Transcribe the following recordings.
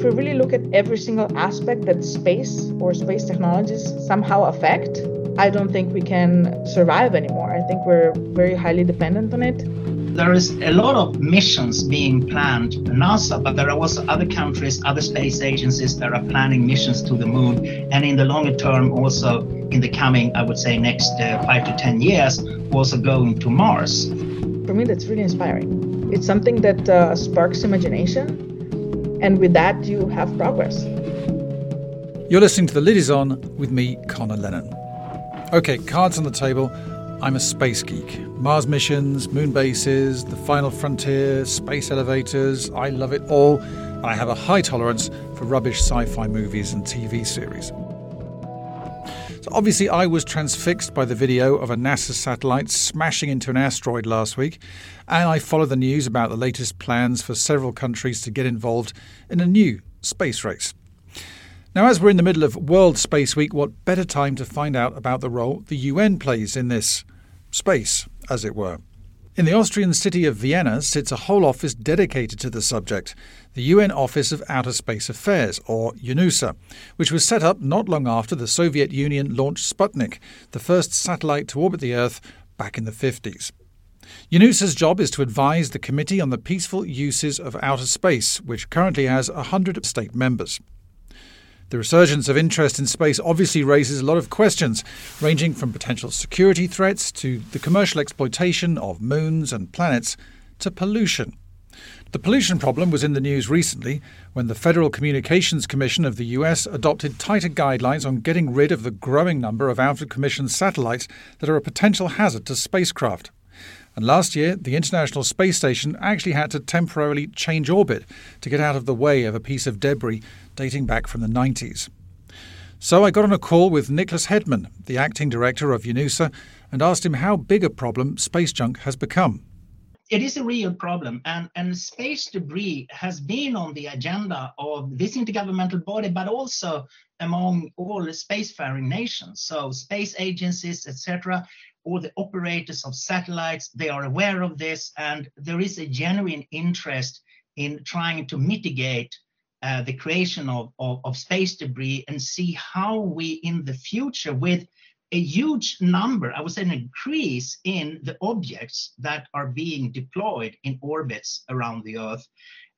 if we really look at every single aspect that space or space technologies somehow affect, I don't think we can survive anymore. I think we're very highly dependent on it. There is a lot of missions being planned NASA, but there are also other countries, other space agencies that are planning missions to the moon, and in the longer term, also in the coming, I would say, next uh, five to ten years, also going to Mars. For me, that's really inspiring. It's something that uh, sparks imagination and with that, you have progress. You're listening to The Lid Is On with me, Conor Lennon. Okay, cards on the table. I'm a space geek. Mars missions, moon bases, the final frontier, space elevators. I love it all. I have a high tolerance for rubbish sci fi movies and TV series. So, obviously, I was transfixed by the video of a NASA satellite smashing into an asteroid last week, and I follow the news about the latest plans for several countries to get involved in a new space race. Now, as we're in the middle of World Space Week, what better time to find out about the role the UN plays in this space, as it were? In the Austrian city of Vienna sits a whole office dedicated to the subject, the UN Office of Outer Space Affairs, or UNOOSA, which was set up not long after the Soviet Union launched Sputnik, the first satellite to orbit the Earth back in the 50s. UNOOSA's job is to advise the Committee on the Peaceful Uses of Outer Space, which currently has 100 state members. The resurgence of interest in space obviously raises a lot of questions, ranging from potential security threats to the commercial exploitation of moons and planets to pollution. The pollution problem was in the news recently when the Federal Communications Commission of the US adopted tighter guidelines on getting rid of the growing number of out of commission satellites that are a potential hazard to spacecraft. And last year, the International Space Station actually had to temporarily change orbit to get out of the way of a piece of debris dating back from the 90s. So I got on a call with Niklas Hedman, the acting director of UNOOSA, and asked him how big a problem space junk has become. It is a real problem, and, and space debris has been on the agenda of this intergovernmental body, but also among all spacefaring nations. So, space agencies, etc., all the operators of satellites, they are aware of this, and there is a genuine interest in trying to mitigate uh, the creation of, of, of, space debris and see how we in the future with a huge number, I would say an increase in the objects that are being deployed in orbits around the Earth,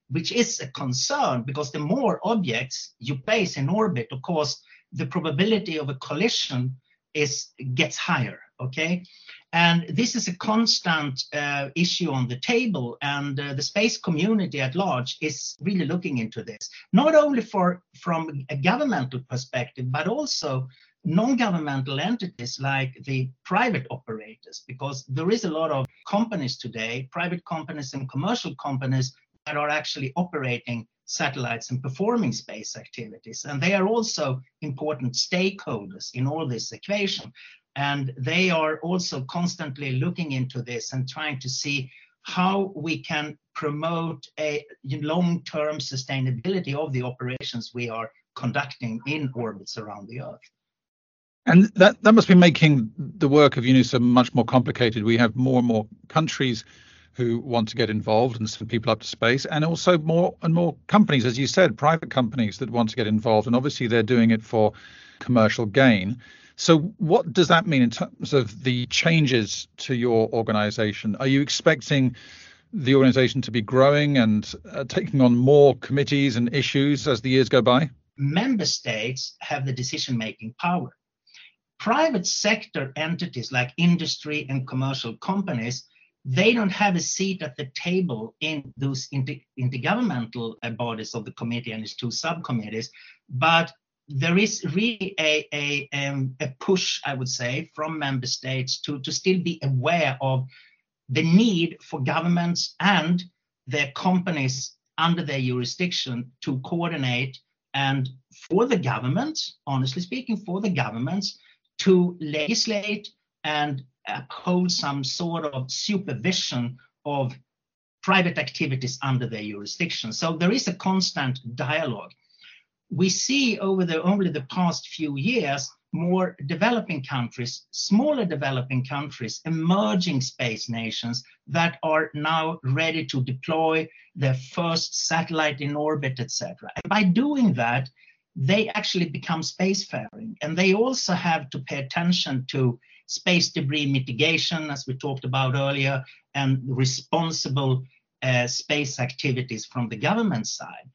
which is a concern because the more objects you place in orbit, of course, the probability of a collision is gets higher okay? And this is a constant uh, issue on the table and uh, the space community at large is really looking into this not only for from a governmental perspective but also non-governmental entities like the private operators because there is a lot of companies today private companies and commercial companies that are actually operating satellites and performing space activities and they are also important stakeholders in all this equation and they are also constantly looking into this and trying to see how we can promote a long-term sustainability of the operations we are conducting in orbits around the Earth. And that, that must be making the work of UNOOSA much more complicated. We have more and more countries who want to get involved and send people up to space, and also more and more companies, as you said, private companies that want to get involved. And obviously, they're doing it for commercial gain. So, what does that mean in terms of the changes to your organization? Are you expecting the organization to be growing and uh, taking on more committees and issues as the years go by? Member states have the decision making power. Private sector entities like industry and commercial companies they don't have a seat at the table in those inter- intergovernmental uh, bodies of the committee and its two subcommittees, but there is really a, a, um, a push, I would say, from member states to, to still be aware of the need for governments and their companies under their jurisdiction to coordinate and for the governments, honestly speaking, for the governments to legislate and uphold some sort of supervision of private activities under their jurisdiction. So there is a constant dialogue we see over the only the past few years more developing countries, smaller developing countries, emerging space nations that are now ready to deploy their first satellite in orbit, etc. And by doing that, they actually become spacefaring. And they also have to pay attention to space debris mitigation, as we talked about earlier, and responsible uh, space activities from the government side.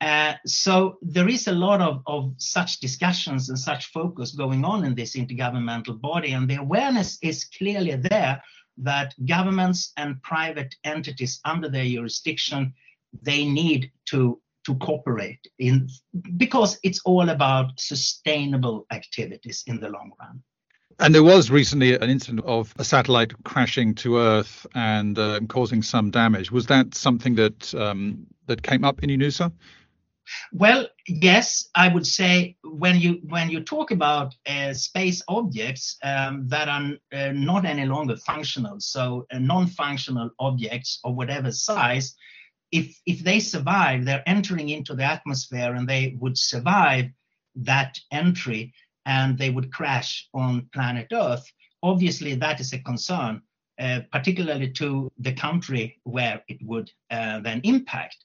Uh, so there is a lot of, of such discussions and such focus going on in this intergovernmental body, and the awareness is clearly there that governments and private entities under their jurisdiction they need to to cooperate in because it's all about sustainable activities in the long run. And there was recently an incident of a satellite crashing to Earth and uh, causing some damage. Was that something that um, that came up in UNOOSA? Well, yes, I would say when you when you talk about uh, space objects um, that are uh, not any longer functional, so uh, non-functional objects of whatever size, if if they survive, they're entering into the atmosphere and they would survive that entry and they would crash on planet Earth. Obviously, that is a concern, uh, particularly to the country where it would uh, then impact.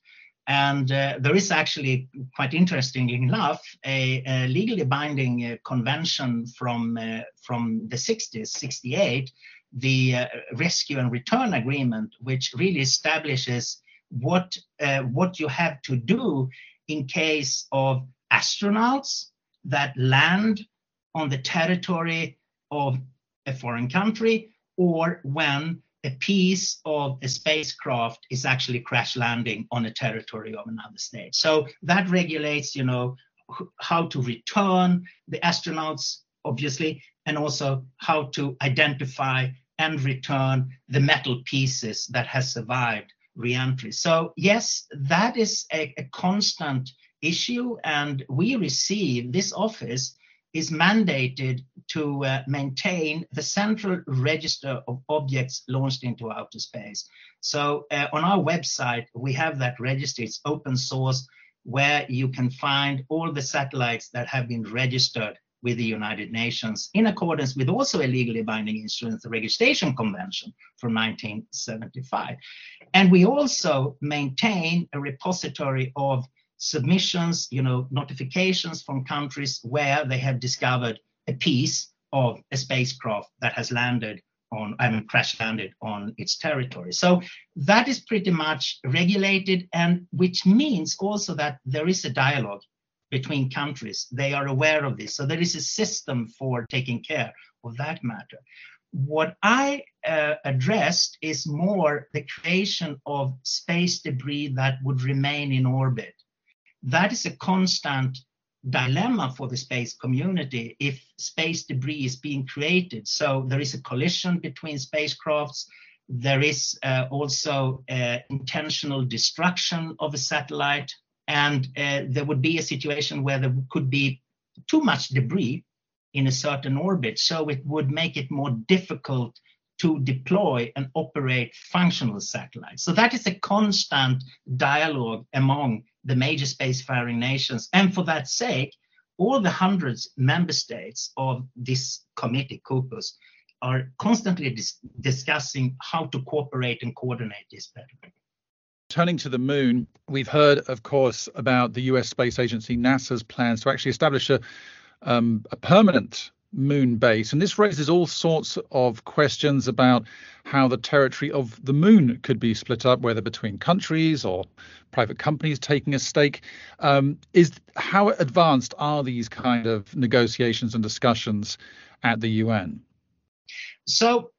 And uh, there is actually, quite interestingly enough, a, a legally binding uh, convention from, uh, from the 60s, 68, the uh, Rescue and Return Agreement, which really establishes what, uh, what you have to do in case of astronauts that land on the territory of a foreign country or when a piece of a spacecraft is actually crash landing on a territory of another state. So that regulates, you know, how to return the astronauts, obviously, and also how to identify and return the metal pieces that has survived reentry. So yes, that is a, a constant issue, and we receive this office is mandated to uh, maintain the central register of objects launched into outer space. So uh, on our website, we have that register. It's open source where you can find all the satellites that have been registered with the United Nations in accordance with also a legally binding instrument, the Registration Convention from 1975. And we also maintain a repository of submissions, you know, notifications from countries where they have discovered a piece of a spacecraft that has landed on, I mean, crash landed on its territory. So that is pretty much regulated, and which means also that there is a dialogue between countries. They are aware of this. So there is a system for taking care of that matter. What I uh, addressed is more the creation of space debris that would remain in orbit that is a constant dilemma for the space community if space debris is being created. So there is a collision between spacecrafts. There is uh, also uh, intentional destruction of a satellite. And uh, there would be a situation where there could be too much debris in a certain orbit. So it would make it more difficult to deploy and operate functional satellites. So that is a constant dialogue among the major spacefaring nations. And for that sake, all the hundreds member states of this committee, COPUOS, are constantly dis- discussing how to cooperate and coordinate this better. Turning to the moon, we've heard, of course, about the US Space Agency, NASA's plans to actually establish a, um, a permanent moon base. And this raises all sorts of questions about how the territory of the moon could be split up, whether between countries or private companies taking a stake. Um, is how advanced are these kind of negotiations and discussions at the UN? So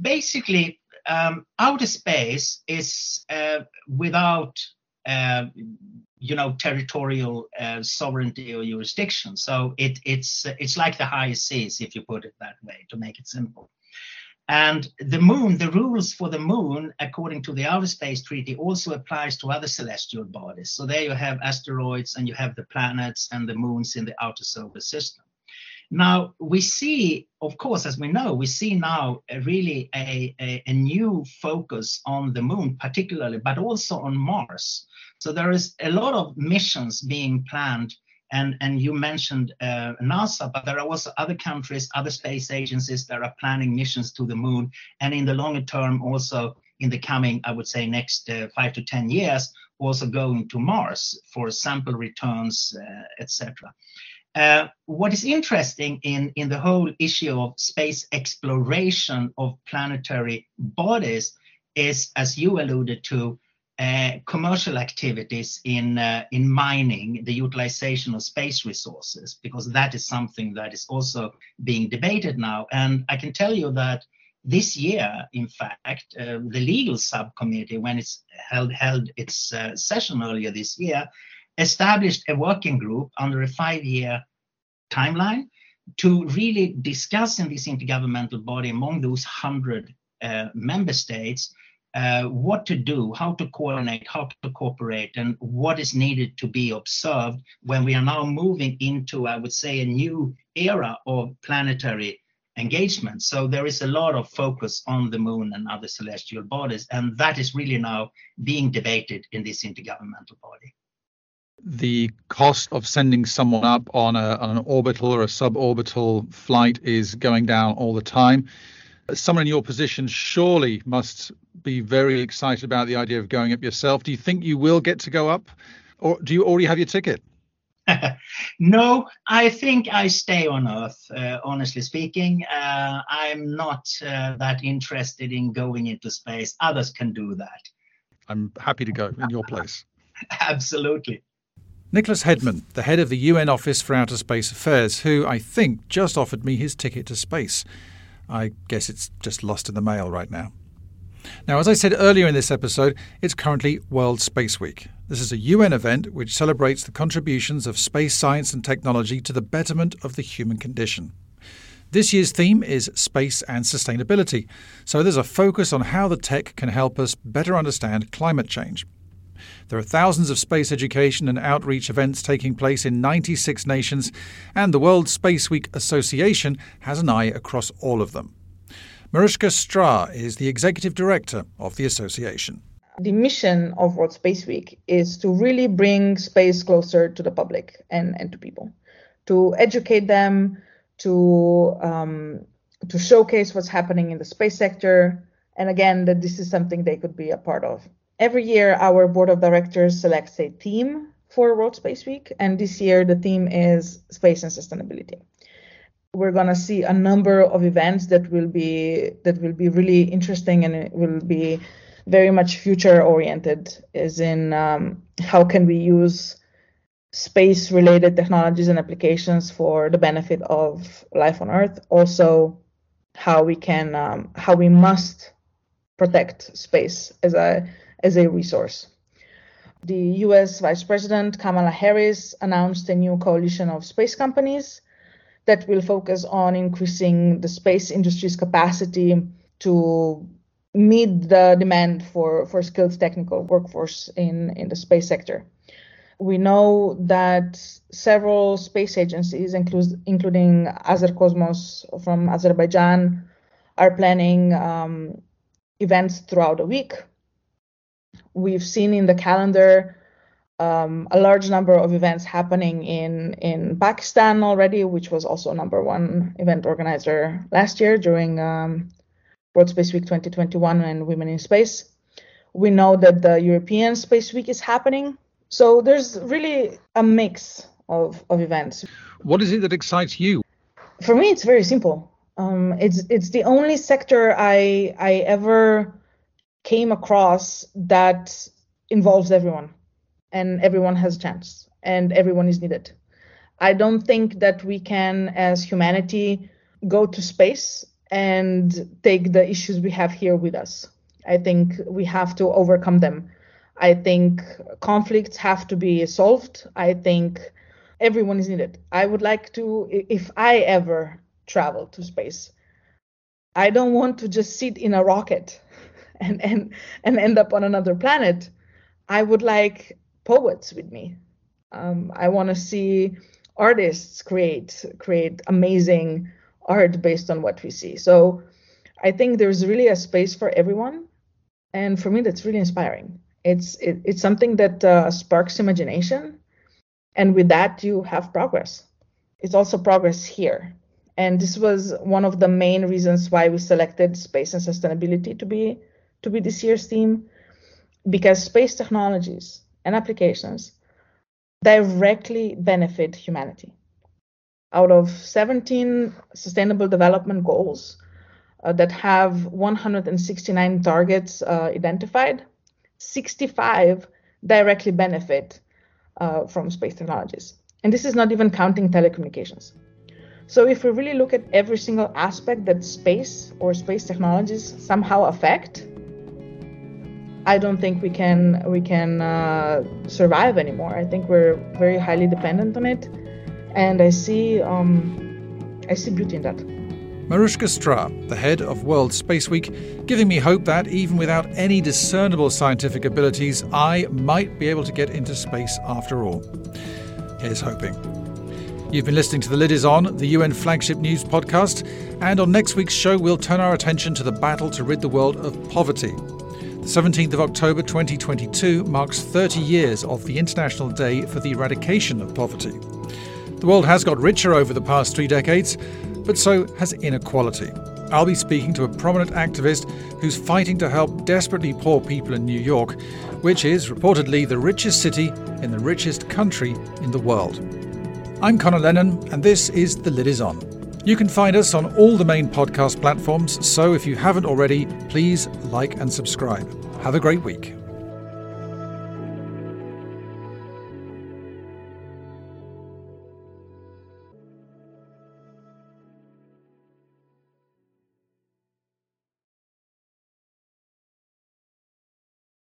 basically, um, outer space is uh, without uh, you know territorial uh, sovereignty or jurisdiction. So it, it's it's like the high seas, if you put it that way, to make it simple. And the moon, the rules for the moon, according to the Outer Space Treaty, also applies to other celestial bodies. So there you have asteroids and you have the planets and the moons in the outer solar system. Now we see, of course, as we know, we see now a really a, a, a new focus on the moon, particularly, but also on Mars. So there is a lot of missions being planned And, and you mentioned uh, NASA, but there are also other countries, other space agencies that are planning missions to the moon. And in the longer term, also in the coming, I would say, next uh, five to 10 years, also going to Mars for sample returns, uh, etc. Uh, what is interesting in, in the whole issue of space exploration of planetary bodies is, as you alluded to, uh, commercial activities in uh, in mining, the utilization of space resources, because that is something that is also being debated now. And I can tell you that this year, in fact, uh, the legal subcommittee, when it's held held its uh, session earlier this year, established a working group under a five-year timeline to really discuss in this intergovernmental body among those hundred uh, member states uh, what to do, how to coordinate, how to cooperate, and what is needed to be observed when we are now moving into, I would say, a new era of planetary engagement. So there is a lot of focus on the moon and other celestial bodies, and that is really now being debated in this intergovernmental body. The cost of sending someone up on, a, on an orbital or a suborbital flight is going down all the time someone in your position surely must be very excited about the idea of going up yourself. Do you think you will get to go up, or do you already have your ticket? no, I think I stay on Earth. Uh, honestly speaking, uh, I'm not uh, that interested in going into space. Others can do that. I'm happy to go in your place. Absolutely. Niklas Hedman, the head of the UN Office for Outer Space Affairs, who I think just offered me his ticket to space. I guess it's just lost in the mail right now. Now, as I said earlier in this episode, it's currently World Space Week. This is a UN event which celebrates the contributions of space science and technology to the betterment of the human condition. This year's theme is space and sustainability, so there's a focus on how the tech can help us better understand climate change. There are thousands of space education and outreach events taking place in 96 nations, and the World Space Week Association has an eye across all of them. Maruška Strah is the executive director of the association. The mission of World Space Week is to really bring space closer to the public and, and to people, to educate them, to um, to showcase what's happening in the space sector, and again that this is something they could be a part of every year our board of directors selects a theme for World Space Week, and this year the theme is space and sustainability. We're gonna see a number of events that will be that will be really interesting and it will be very much future oriented, as in um, how can we use space related technologies and applications for the benefit of life on Earth. Also, how we can um, how we must protect space as a as a resource. The US Vice President Kamala Harris announced a new coalition of space companies that will focus on increasing the space industry's capacity to meet the demand for, for skilled technical workforce in, in the space sector. We know that several space agencies, including Azercosmos from Azerbaijan, are planning um, events throughout the week we've seen in the calendar um, a large number of events happening in in Pakistan already, which was also number one event organizer last year during um, World Space Week 2021 and Women in Space. We know that the European Space Week is happening, so there's really a mix of of events. What is it that excites you? For me, it's very simple. Um, it's it's the only sector I I ever came across that involves everyone and everyone has a chance and everyone is needed. I don't think that we can, as humanity, go to space and take the issues we have here with us. I think we have to overcome them. I think conflicts have to be solved. I think everyone is needed. I would like to, if I ever travel to space, I don't want to just sit in a rocket and and and end up on another planet i would like poets with me. Um, i want to see artists create create amazing art based on what we see. So i think there's really a space for everyone. And for me that's really inspiring. It's it, it's something that uh, sparks imagination. And with that, you have progress. It's also progress here. And this was one of the main reasons why we selected space and sustainability to be to be this year's theme, because space technologies and applications directly benefit humanity. Out of 17 sustainable development goals uh, that have 169 targets uh, identified, 65 directly benefit uh, from space technologies. And this is not even counting telecommunications. So if we really look at every single aspect that space or space technologies somehow affect, I don't think we can we can uh, survive anymore. I think we're very highly dependent on it, and I see um, I see beauty in that. Maruška Strah, the head of World Space Week, giving me hope that even without any discernible scientific abilities, I might be able to get into space after all. Here's hoping. You've been listening to The Lid Is On, the UN flagship news podcast, and on next week's show, we'll turn our attention to the battle to rid the world of poverty. The 17th of October 2022 marks 30 years of the International Day for the Eradication of Poverty. The world has got richer over the past three decades, but so has inequality. I'll be speaking to a prominent activist who's fighting to help desperately poor people in New York, which is reportedly the richest city in the richest country in the world. I'm Conor Lennon, and this is The Lid Is On. You can find us on all the main podcast platforms, so if you haven't already, please like and subscribe. Have a great week.